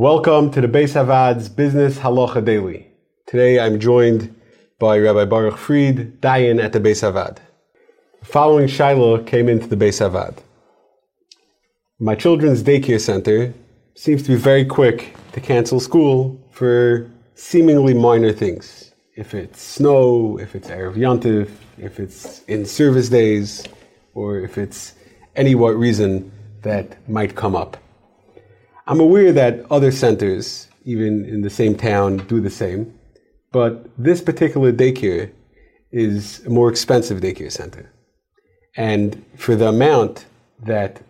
Welcome to the Beis HaVaad's Business Halacha Daily. Today I'm joined by Rabbi Baruch Fried, Dayan at the Beis HaVaad. The following shaila came into the Beis HaVaad. My children's daycare center seems to be very quick to cancel school for seemingly minor things. If it's snow, if it's Erev Yontif, if it's in service days, or if it's any what reason that might come up. I'm aware that other centers, even in the same town, do the same, but this particular daycare is a more expensive daycare center. And for the amount that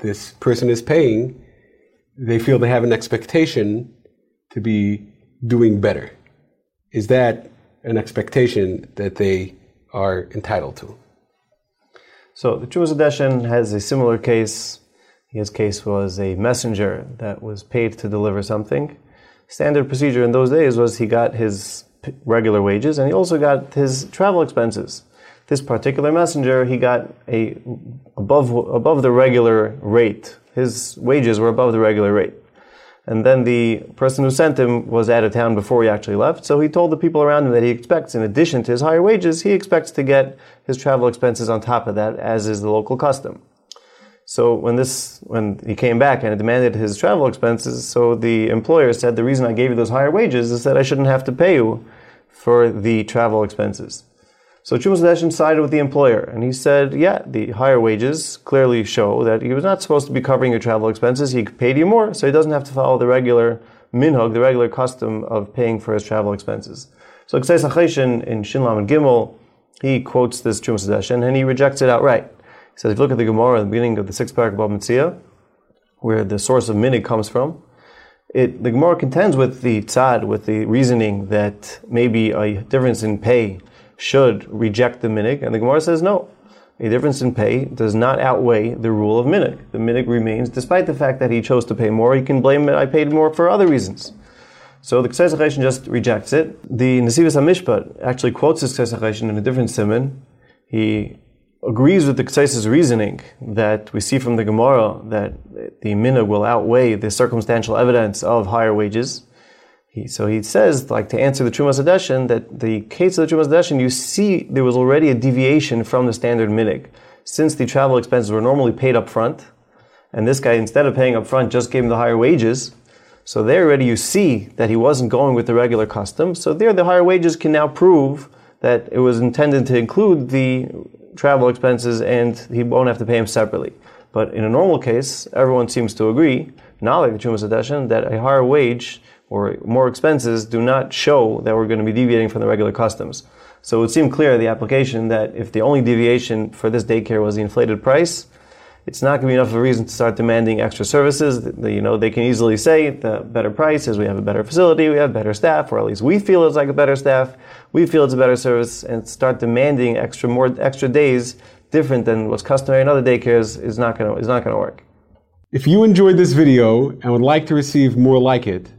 this person is paying, they feel they have an expectation to be doing better. Is that an expectation that they are entitled to? So the Trumas has a similar case his case was a messenger that was paid to deliver something. Standard procedure in those days was he got his regular wages and he also got his travel expenses. This particular messenger, he got a above above the regular rate. His wages were above the regular rate. And then the person who sent him was out of town before he actually left, so he told the people around him that he expects, in addition to his higher wages, he expects to get his travel expenses on top of that, as is the local custom. So when this, when he came back and demanded his travel expenses, so the employer said, the reason I gave you those higher wages is that I shouldn't have to pay you for the travel expenses. So Hadeshen sided with the employer, and he said, yeah, the higher wages clearly show that he was not supposed to be covering your travel expenses. He paid you more, so he doesn't have to follow the regular minhag, the regular custom of paying for his travel expenses. So Ketzos HaChoshen in Shin Lamed Gimmel, he quotes this Trumas Hadeshen, and he rejects it outright. Says, if you look at the Gemara at the beginning of the sixth paragraph of Mitzvah, where the source of minhag comes from, it, the Gemara contends with the tzad, with the reasoning that maybe a difference in pay should reject the minhag, and the Gemara says no. A difference in pay does not outweigh the rule of minhag. The minhag remains, despite the fact that he chose to pay more, he can blame it, I paid more for other reasons. So the Ketzos just rejects it. The Nesivos HaMishpat actually quotes this Ketzos in a different siman. He agrees with the Ketzos's reasoning that we see from the Gemara that the minhag will outweigh the circumstantial evidence of higher wages. He, so he says, like to answer the Trumas Hadeshen, that the case of the Trumas Hadeshen, you see there was already a deviation from the standard minhag. Since the travel expenses were normally paid up front, and this guy, instead of paying up front, just gave him the higher wages, so there already you see that he wasn't going with the regular custom. So there the higher wages can now prove that it was intended to include the travel expenses and he won't have to pay him separately. But in a normal case, everyone seems to agree, not like the Trumas Hadeshen, that a higher wage or more expenses do not show that we're going to be deviating from the regular customs. So it would seem clear the application that if the only deviation for this daycare was the inflated price, it's not going to be enough of a reason to start demanding extra services. You know, they can easily say the better price is we have a better facility, we have better staff, or at least we feel it's like a better staff, we feel it's a better service, and start demanding extra more extra days different than what's customary in other daycares is not going to is not going to work. If you enjoyed this video and would like to receive more like it,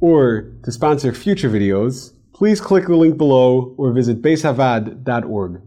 or to sponsor future videos, please click the link below or visit beishavaad.org.